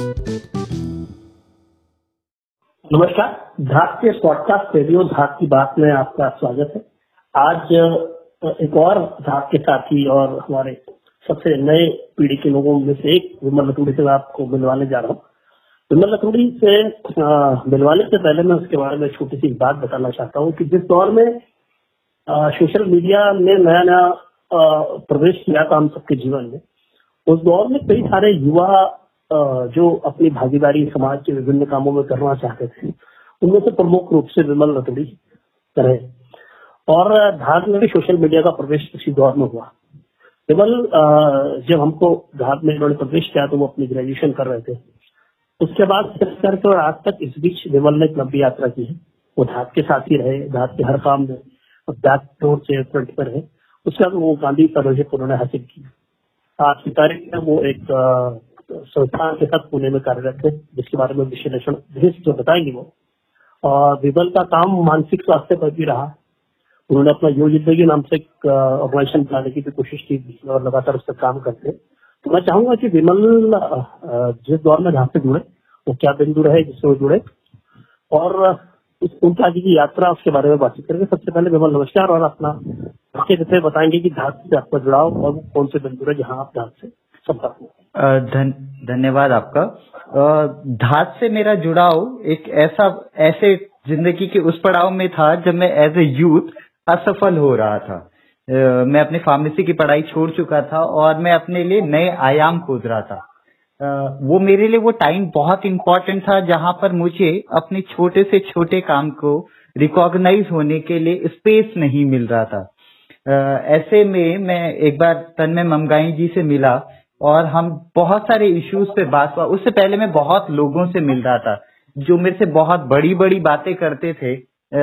नमस्कार। धाक के पॉडकास्ट रेडियो धाक की बात में आपका स्वागत है। आज एक और धाक के साथी और हमारे सबसे नए पीढ़ी के लोगों में से एक विमल लतूड़ी से आपको मिलवाने जा रहा हूँ। विमल लतूड़ी से मिलवाने से पहले मैं उसके बारे में छोटी सी बात बताना चाहता हूँ कि जिस दौर में सोशल मीडिया ने नया नया प्रवेश किया था हम सबके जीवन में, उस दौर में कई सारे युवा जो अपनी भागीदारी समाज के विभिन्न कामों में करना चाहते थे, उनमें से प्रमुख रूप से विमल रतड़ी रहे। और धार में भी सोशल मीडिया का प्रवेश इसी दौर में हुआ। विमल जब हमको धार में इन्होंने प्रवेश किया तो वो अपनी ग्रेजुएशन कर रहे थे। उसके बाद करके और आज तक इस बीच विमल ने एक लंबी यात्रा की है। वो धात के साथ ही रहे धात के हर काम में धात फ्लोर से फ्रंट पर रहे। उसके बाद वो गांधी फेलोशिप उन्होंने हासिल किया आज की तारीख में वो एक संस्थान के साथ पुणे में कार्यरत है जिसके बारे में विश्लेषण जो बताएँगे वो। और विबल का काम मानसिक स्वास्थ्य पर भी रहा। उन्होंने अपना योग ज़िंदगी नाम से एक ऑर्गेनाइजेशन बनाने की भी कोशिश की और लगातार उस पर काम करते। तो मैं चाहूँगा कि विमल जिस दौर में जहाँ से जुड़े, वो क्या बिंदु रहे जिससे वो जुड़े। और, उस, उनकी आगे की यात्रा उसके बारे में बातचीत करेंगे। सबसे पहले विमल, नमस्कार, और अपना जैसे बताएँगे कि धात से आपका जुड़ाव और कौन से बिंदु रहे जहाँ आप धात से धन, धन्यवाद आपका। धात से मेरा जुड़ाव एक ऐसा ऐसे ज़िंदगी के उस पड़ाव में था जब मैं एज ए यूथ असफल हो रहा था। मैं अपने फार्मेसी की पढ़ाई छोड़ चुका था और मैं अपने लिए नए आयाम खोज रहा था। वो मेरे लिए वो टाइम बहुत इम्पोर्टेंट था जहाँ पर मुझे अपने छोटे से छोटे काम को रिकॉग्नाइज होने के लिए स्पेस नहीं मिल रहा था। ऐसे में मैं एक बार तन्मय ममगाई जी से मिला और हम बहुत सारे इश्यूज़ पे बात हुआ। उससे पहले मैं बहुत लोगों से मिल रहा था जो मेरे से बहुत बड़ी बड़ी बातें करते थे आ,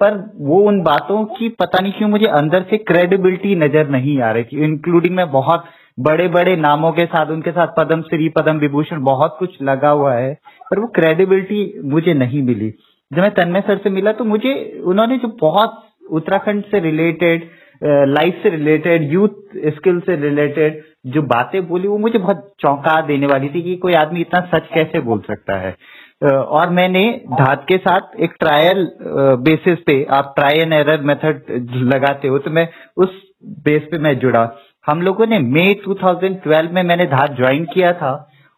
पर वो उन बातों की पता नहीं क्यों मुझे अंदर से क्रेडिबिलिटी नज़र नहीं आ रही थी। इंक्लूडिंग मैं बहुत बड़े बड़े नामों के साथ उनके साथ पद्म श्री पद्म विभूषण बहुत कुछ लगा हुआ है पर वो क्रेडिबिलिटी मुझे नहीं मिली। जब मैं तन्मय सर से मिला तो मुझे उन्होंने जो बहुत उत्तराखंड से रिलेटेड लाइफ से रिलेटेड यूथ स्किल से रिलेटेड जो बातें बोली, वो मुझे बहुत चौंका देने वाली थी कि कोई आदमी इतना सच कैसे बोल सकता है। और मैंने धात के साथ एक ट्रायल बेसिस पे, आप ट्राई एंड एरर मेथड लगाते हो तो मैं उस बेस पे मैं जुड़ा। हम लोगों ने मई 2012 में मैंने धात ज्वाइन किया था,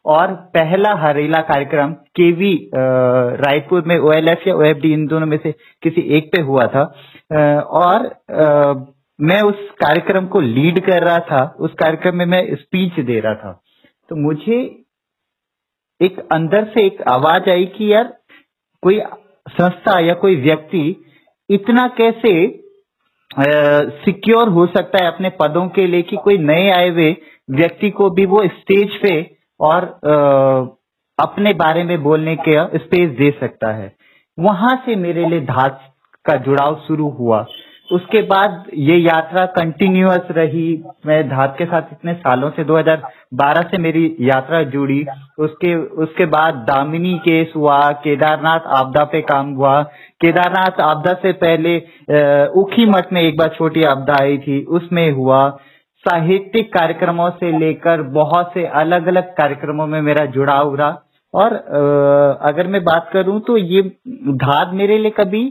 और पहला हरेला कार्यक्रम केवी रायपुर में ओएलएफ या ओएफडी इन दोनों में से किसी एक पे हुआ था। और मैं उस कार्यक्रम को लीड कर रहा था उस कार्यक्रम में मैं स्पीच दे रहा था। तो मुझे एक अंदर से एक आवाज़ आई कि यार कोई संस्था या कोई व्यक्ति इतना कैसे सिक्योर हो सकता है अपने पदों के लिए कि कोई नए आए हुए व्यक्ति को भी वो स्टेज पे और आ, अपने बारे में बोलने के स्पेस दे सकता है। वहाँ से मेरे लिए धात का जुड़ाव शुरू हुआ। उसके बाद ये यात्रा कंटिन्यूअस रही। मैं धात के साथ इतने सालों से 2012 से मेरी यात्रा जुड़ी। उसके उसके बाद दामिनी केस हुआ, केदारनाथ आपदा पे काम हुआ। केदारनाथ आपदा से पहले उखी मठ में एक बार छोटी आपदा आई थी, उसमें हुआ। साहित्यिक कार्यक्रमों से लेकर बहुत से अलग अलग कार्यक्रमों में मेरा जुड़ाव रहा। और अगर मैं बात करूँ तो ये धात मेरे लिए कभी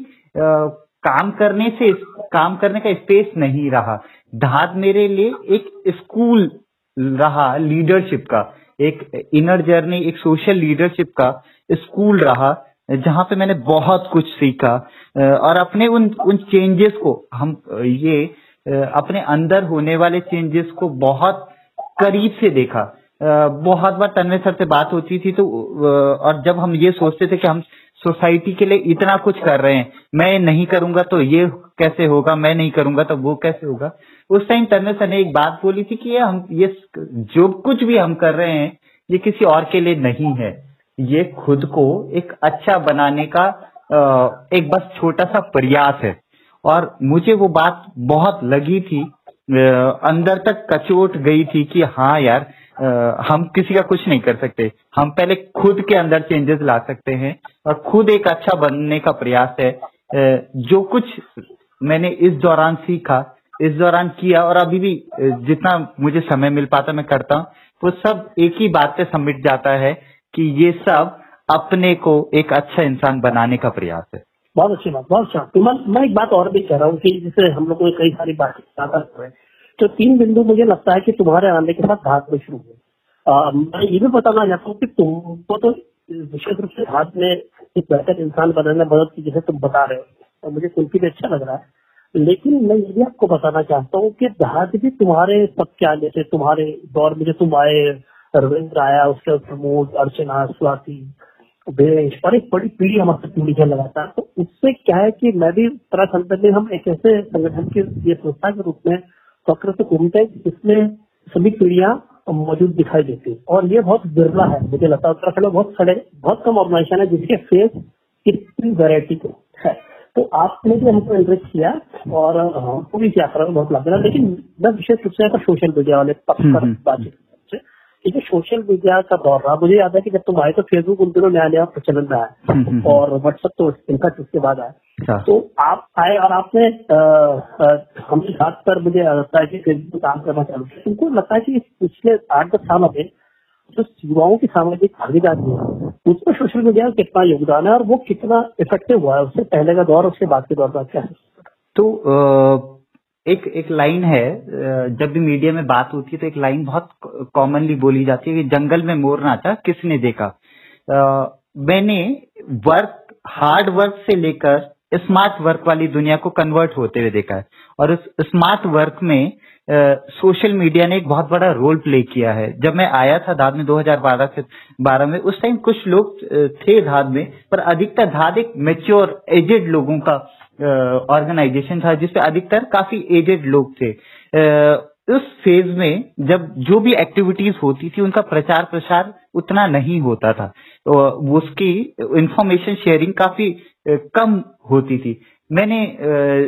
काम करने से काम करने का स्पेस नहीं रहा। धात मेरे लिए एक स्कूल रहा लीडरशिप का। एक इनर जर्नी एक सोशल लीडरशिप का स्कूल रहा, जहाँ पे मैंने बहुत कुछ सीखा। और अपने उन उन चेंजेस को हम, ये, अपने अंदर होने वाले चेंजेस को बहुत करीब से देखा। बहुत बार तन्मय सर से बात होती थी तो और जब हम ये सोचते थे कि हम सोसाइटी के लिए इतना कुछ कर रहे हैं। मैं नहीं करूँगा तो ये कैसे होगा? मैं नहीं करूँगा तो वो कैसे होगा? उस टाइम तन्मय सर ने एक बात बोली थी कि ये हम, ये जो कुछ भी हम कर रहे हैं, ये किसी और के लिए नहीं है। ये खुद को एक अच्छा बनाने का एक बस छोटा सा प्रयास है। और मुझे वो बात बहुत लगी थी। अंदर तक कचोट गई थी कि हाँ यार हम किसी का कुछ नहीं कर सकते। हम पहले खुद के अंदर चेंजेस ला सकते हैं और खुद एक अच्छा बनने का प्रयास है। जो कुछ मैंने इस दौरान सीखा इस दौरान किया और अभी भी जितना मुझे समय मिल पाता मैं करता हूँ वो सब एक ही बात पे समिट जाता है कि ये सब अपने को एक अच्छा इंसान बनाने का प्रयास है। बहुत अच्छी बात बहुत अच्छा। मैं, मैं एक बात और भी कह रहा हूँ कि जैसे हम लोग कई सारी बातें कर रहे हैं। तो तीन बिंदु मुझे लगता है कि तुम्हारे आने के साथ हाथ में शुरू हुए मैं ये भी बताना चाहता हूँ कि तुमको तो विशेष रूप से हाथ में एक बेहतर इंसान बनाने मदद की जैसे तुम बता रहे हो, और मुझे सुनकर भी अच्छा लग रहा है। लेकिन मैं ये भी आपको बताना चाहता हूँ कि दहाज भी तुम्हारे सबके आने से तुम्हारे दौर में जो तुम आए, रविंद्र आया, उसके बाद प्रमोद, अर्चना, स्वाति देश और एक बड़ी पीढ़ी हमारे पीढ़ी है लगातार। तो उससे क्या है कि मैं भी उत्तराखंड में हम एक ऐसे संगठन के ये संस्था के रूप में फक्र से घूमते हैं इसमें सभी क्रिया मौजूद दिखाई देती है। और ये बहुत बिरला है मुझे लगता है उत्तराखंड में बहुत खड़े बहुत कम ऑर्गेनाइजेशन है जिसके फेस इतनी वेरायटी को है। तो आपने भी हमको इंटरेस्ट किया और हमको भी क्या में बहुत लाभ लेकिन मैं विशेष रूप से सोशल मीडिया वाले पक्ष पर हम्म, हम्म। बातचीत क्योंकि सोशल मीडिया का दौर रहा मुझे याद है कि जब तुम आए तो फेसबुक उन दिनों नया नया प्रचलन में आया हम्म, और व्हाट्सएप तो इनका उसके बाद आया अच्छा। तो आप आए और आपने हमें खास कर मुझे लगता है कि फेसबुक काम करना चालू किया तुमको लगता है कि पिछले आठ दस सालों में जो युवाओं की सामाजिक भागीदारी है उसमें सोशल मीडिया का कितना योगदान है और वो कितना इफ़ेक्टिव हुआ है उससे पहले का दौर उसके बाद के दौर का क्या है तो एक एक लाइन है जब भी मीडिया में बात होती है तो एक लाइन बहुत कॉमनली बोली जाती है कि जंगल में मोर नाचा, किसने देखा? मैंने वर्क हार्ड वर्क से लेकर स्मार्ट वर्क वाली दुनिया को कन्वर्ट होते हुए देखा है। और उस स्मार्ट वर्क में सोशल मीडिया ने एक बहुत बड़ा रोल प्ले किया है। जब मैं आया था धाद में 2012 से 12 में, उस टाइम कुछ लोग थे धाद में, पर अधिकतर धाद एक मेच्योर एजेड लोगों का ऑर्गेनाइजेशन था, जिसपे अधिकतर काफ़ी एजेड लोग थे। उस फ़ेज़ में जब जो भी एक्टिविटीज़ होती थी, उनका प्रचार प्रसार उतना नहीं होता था। तो उसकी इंफॉर्मेशन शेयरिंग काफ़ी कम होती थी। मैंने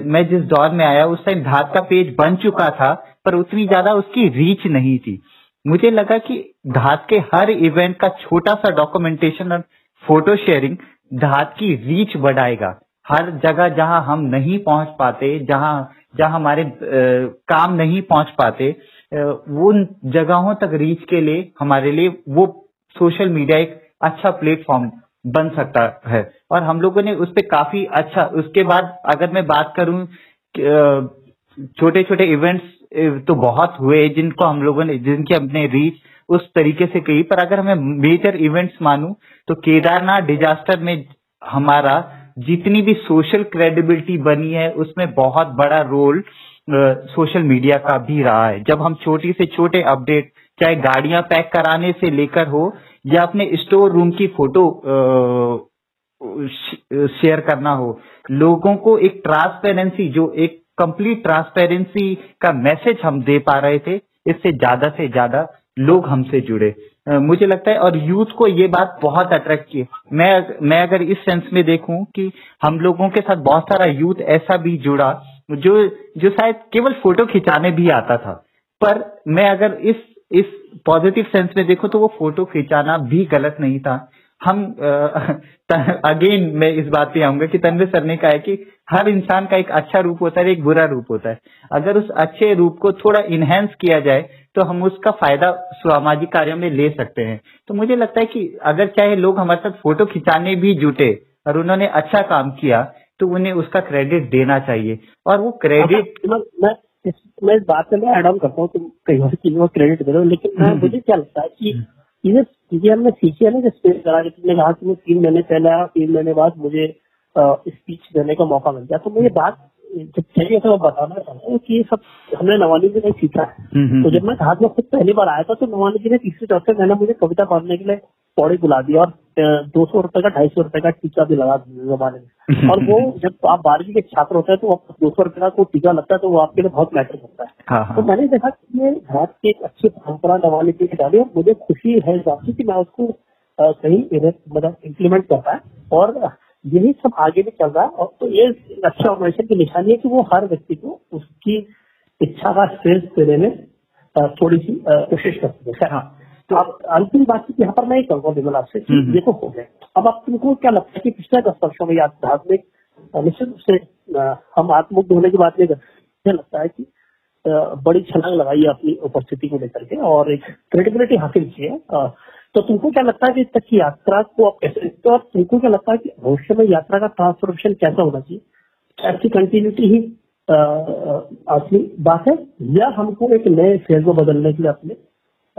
मैं जिस दौर में आया, उस टाइम धात का पेज बन चुका था, पर उतनी ज़्यादा उसकी रीच नहीं थी। मुझे लगा कि धात के हर इवेंट का छोटा सा डॉक्यूमेंटेशन और फ़ोटो शेयरिंग धात की रीच बढ़ाएगा। हर जगह जहाँ हम नहीं पहुँच पाते जहाँ जहाँ हमारे आ, काम नहीं पहुँच पाते उन जगहों तक रीच के लिए हमारे लिए वो सोशल मीडिया एक अच्छा प्लेटफॉर्म बन सकता है। और हम लोगों ने उस पर काफ़ी अच्छा उसके बाद अगर मैं बात करूँ छोटे छोटे इवेंट्स तो बहुत हुए जिनको हम लोगों ने जिनकी हमने रीच उस तरीके से कही पर अगर हमें मेजर इवेंट्स मानूं तो केदारनाथ डिजास्टर में हमारा जितनी भी सोशल क्रेडिबिलिटी बनी है, उसमें बहुत बड़ा रोल सोशल मीडिया का भी रहा है। जब हम छोटी से छोटे अपडेट चाहे गाड़ियाँ पैक कराने से लेकर हो, या अपने स्टोर रूम की फ़ोटो शेयर करना हो, लोगों को एक ट्रांसपेरेंसी जो एक कंप्लीट ट्रांसपेरेंसी का मैसेज हम दे पा रहे थे, इससे ज़्यादा से ज़्यादा लोग हमसे जुड़े। मुझे लगता है, और यूथ को ये बात बहुत अट्रैक्ट की मैं मैं अगर इस सेंस में देखूँ कि हम लोगों के साथ बहुत सारा यूथ ऐसा भी जुड़ा, जो जो शायद केवल फ़ोटो खिंचाने भी आता था। पर मैं अगर इस इस पॉजिटिव सेंस में देखूँ तो वो फ़ोटो खिंचाना भी गलत नहीं था। हम अगेन मैं इस बात पे आऊँगा कि तन्वे सर ने कहा है कि हर इंसान का एक अच्छा रूप होता है एक बुरा रूप होता है। अगर उस अच्छे रूप को थोड़ा इनहेंस किया जाए तो हम उसका फ़ायदा सामाजिक कार्यों में ले सकते हैं। तो मुझे लगता है कि अगर चाहे लोग हमारे साथ फ़ोटो खिंचाने भी जुटे और उन्होंने अच्छा काम किया तो उन्हें उसका क्रेडिट देना चाहिए। और वो क्रेडिट मैं इस मैं इस बात में एड ऑन करता हूँ तुम कई बार चीज़ों को क्रेडिट दे रहे हो लेकिन मुझे क्या लगता है कि चीज़ें चीज़ें हमने सीखी है ना स्पेस करा कि तुमने कहा कि तीन महीने पहले आया तीन महीने बाद मुझे स्पीच देने का मौका मिल गया। तो मुझे बात जब चाहिए था मैं बताना चाहता हूँ कि ये सब हमने नवानी जी ने सीखा है। हम्म, हम्म, तो जब मैं घाट में खुद पहली बार आया था तो नवानी जी ने तीसरे चौथे महीने मुझे कविता पढ़ने के लिए पौड़ी बुला दिया और दो सौ रुपए का ढाई सौ रुपए का टीका भी लगा दिया जमाने में। और वो जब आप बारहवीं के छात्र होते हैं तो दो सौ रुपए का कोई टीका लगता है तो वो आपके लिए बहुत मैटर करता है। हाँ, हाँ। तो मैंने देखा कि ये घाट की एक अच्छी परंपरा जी की डाली और मुझे खुशी है इस की मैं उसको कहीं मतलब इम्प्लीमेंट कर पाया। और यही सब आगे भी चल रहा है और तो ये अच्छा ऑर्गेनाइजेशन की निशानी है कि वो हर व्यक्ति को उसकी इच्छा का स्पेस देने में थोड़ी सी कोशिश करती है। हाँ। तो अब अंतिम बात यहाँ पर मैं ये कहूँगा विमल आपसे। देखो हो गए अब आप तुमको क्या लगता है कि पिछले दस वर्षों में आध्यात्मिक निश्चित रूप से हम आत्मुग्ध होने की बात नहीं करते लगता है कि बड़ी छलांग लगाई है अपनी उपस्थिति को लेकर के और एक क्रेडिबिलिटी हासिल की है। तो तुमको क्या लगता है कि तक की यात्रा को आप कैसे तो अब तुमको क्या लगता है कि भविष्य में यात्रा का ट्रांसफॉर्मेशन कैसा होना चाहिए? ऐसी कंटिन्यूटी ही असली बात है या हमको एक नए फ़ेज़ में बदलने के लिए अपने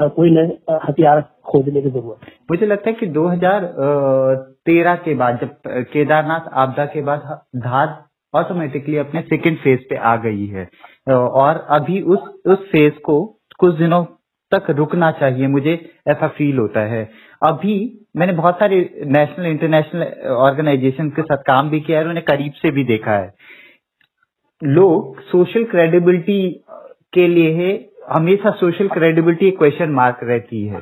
कोई नए हथियार खोजने की ज़रूरत मुझे लगता है कि 2013 के बाद, जब केदारनाथ आपदा के बाद धार ऑटोमेटिकली अपने सेकेंड फ़ेज़ पे आ गई है। और अभी उस उस फ़ेज़ को कुछ दिनों तक रुकना चाहिए, मुझे ऐसा फील होता है। अभी मैंने बहुत सारे नेशनल इंटरनेशनल ऑर्गेनाइजेशन के साथ काम भी किया है उन्हें करीब से भी देखा है। लोग सोशल क्रेडिबिलिटी के लिए हमेशा सोशल क्रेडिबिलिटी क्वेश्चन मार्क रहती है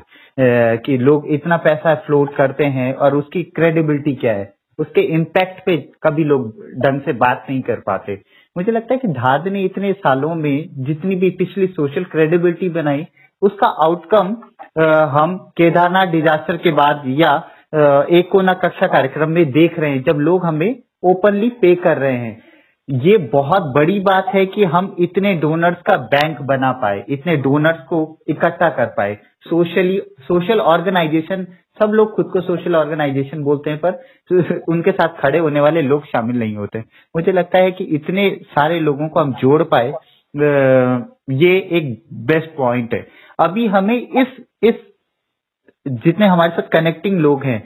कि लोग इतना पैसा फ्लोट करते हैं और उसकी क्रेडिबिलिटी क्या है? उसके इम्पैक्ट पे कभी लोग ढंग से बात नहीं कर पाते। मुझे लगता है कि धाद ने इतने सालों में जितनी भी पिछली सोशल क्रेडिबिलिटी बनाई, उसका आउटकम हम केदारनाथ डिजास्टर के बाद या एक कोना कक्षा कार्यक्रम में देख रहे हैं, जब लोग हमें ओपनली पे कर रहे हैं। ये बहुत बड़ी बात है कि हम इतने डोनर्स का बैंक बना पाए, इतने डोनर्स को इकट्ठा कर पाए। सोशली सोशल ऑर्गेनाइजेशन सब लोग खुद को सोशल ऑर्गेनाइजेशन बोलते हैं, पर उनके साथ खड़े होने वाले लोग शामिल नहीं होते। मुझे लगता है कि इतने सारे लोगों को हम जोड़ पाए ये एक बेस्ट पॉइंट है। अभी हमें इस इस जितने हमारे साथ कनेक्टिंग लोग हैं,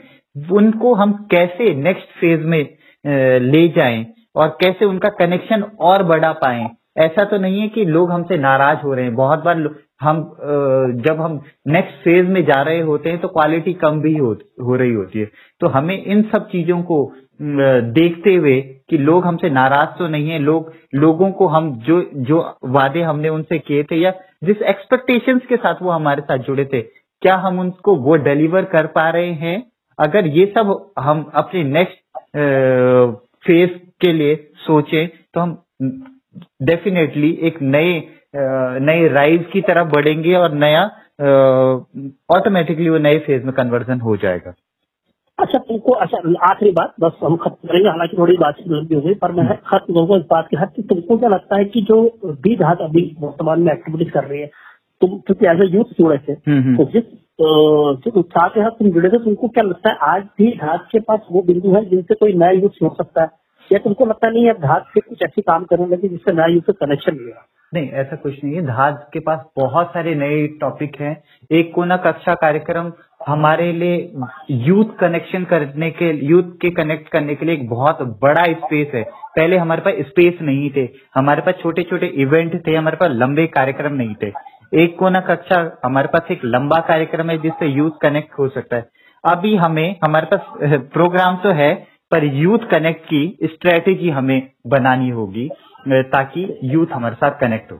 उनको हम कैसे नेक्स्ट फ़ेज़ में ले जाएँ? और कैसे उनका कनेक्शन और बढ़ा पाए। ऐसा तो नहीं है कि लोग हमसे नाराज़ हो रहे हैं। बहुत बार हम जब हम नेक्स्ट फ़ेज़ में जा रहे होते हैं तो क्वालिटी कम भी हो, हो रही होती है। तो हमें इन सब चीज़ों को देखते हुए कि लोग हमसे नाराज़ तो नहीं है। लोग लोगों को हम जो जो वादे हमने उनसे किए थे या जिस एक्सपेक्टेशंस के साथ वो हमारे साथ जुड़े थे क्या हम उनको वो डिलीवर कर पा रहे हैं? अगर ये सब हम अपने नेक्स्ट फ़ेज़ के लिए सोचें तो हम डेफिनेटली एक नए नए राइज की तरफ़ बढ़ेंगे और नया ऑटोमेटिकली वो नए फ़ेज़ में कन्वर्जन हो जाएगा। अच्छा तुमको अच्छा आखिरी बात बस हम खत्म करेंगे हालाँकि थोड़ी बातचीत भी हो गई पर मैं खत्म करूँगा इस बात के हद कि तुमको क्या लगता है कि जो बीज हाथ अभी वर्तमान में एक्टिविटीज़ कर रही है तुम क्योंकि एज ए यूथ जुड़े थे हम्म, हम्म। तो जिस उत्साह के साथ तुम जुड़े थे तुमको क्या लगता है आज भी घाट के पास वो बिंदु है जिनसे कोई नया यूथ छोड़ सकता है? या तुमको लगता नहीं है धात से कुछ ऐसी काम करने लगे जिससे नया से कनेक्शन मिलेगा? नहीं, ऐसा कुछ नहीं है। धात के पास बहुत सारे नए टॉपिक हैं। एक कोना कक्षा कार्यक्रम हमारे लिए यूथ कनेक्शन करने के यूथ के कनेक्ट करने के लिए एक बहुत बड़ा स्पेस है। पहले हमारे पास स्पेस नहीं थे। हमारे पास छोटे छोटे इवेंट थे, हमारे पास लंबे कार्यक्रम नहीं थे। एक कोना कक्षा, हमारे पास एक लंबा कार्यक्रम है जिससे यूथ कनेक्ट हो सकता है। अभी हमें, हमारे पास प्रोग्राम तो है पर यूथ कनेक्ट की स्ट्रेटेजी हमें बनानी होगी ताकि यूथ हमारे साथ कनेक्ट हो।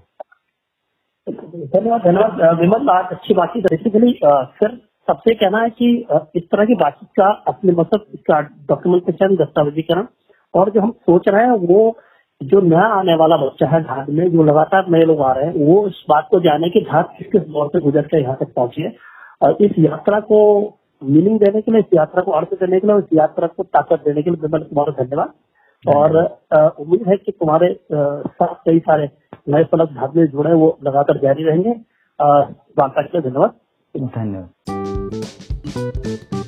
धन्यवाद धन्यवाद विमल, आज अच्छी बेसिकली सर, सबसे कहना है कि इस तरह की बातचीत का अपने मतलब इसका डॉक्यूमेंटेशन दस्तावेजीकरण, और जो हम सोच रहे हैं, वो जो नया आने वाला बच्चा है घाट में, जो लगातार नए लोग आ रहे हैं, वो इस बात को जाने की घाट किस किस दौर से गुजर कर यहाँ तक पहुँची और इस यात्रा को मीनिंग देने के लिए इस यात्रा को अर्थ देने के लिए इस यात्रा को ताकत देने के लिए विमल तुम्हारा धन्यवाद। और उम्मीद है कि तुम्हारे साथ कई सारे नए फलक धार्मिक जुड़े वो लगातार जारी रहेंगे। वार्ता के लिए धन्यवाद। धन्यवाद।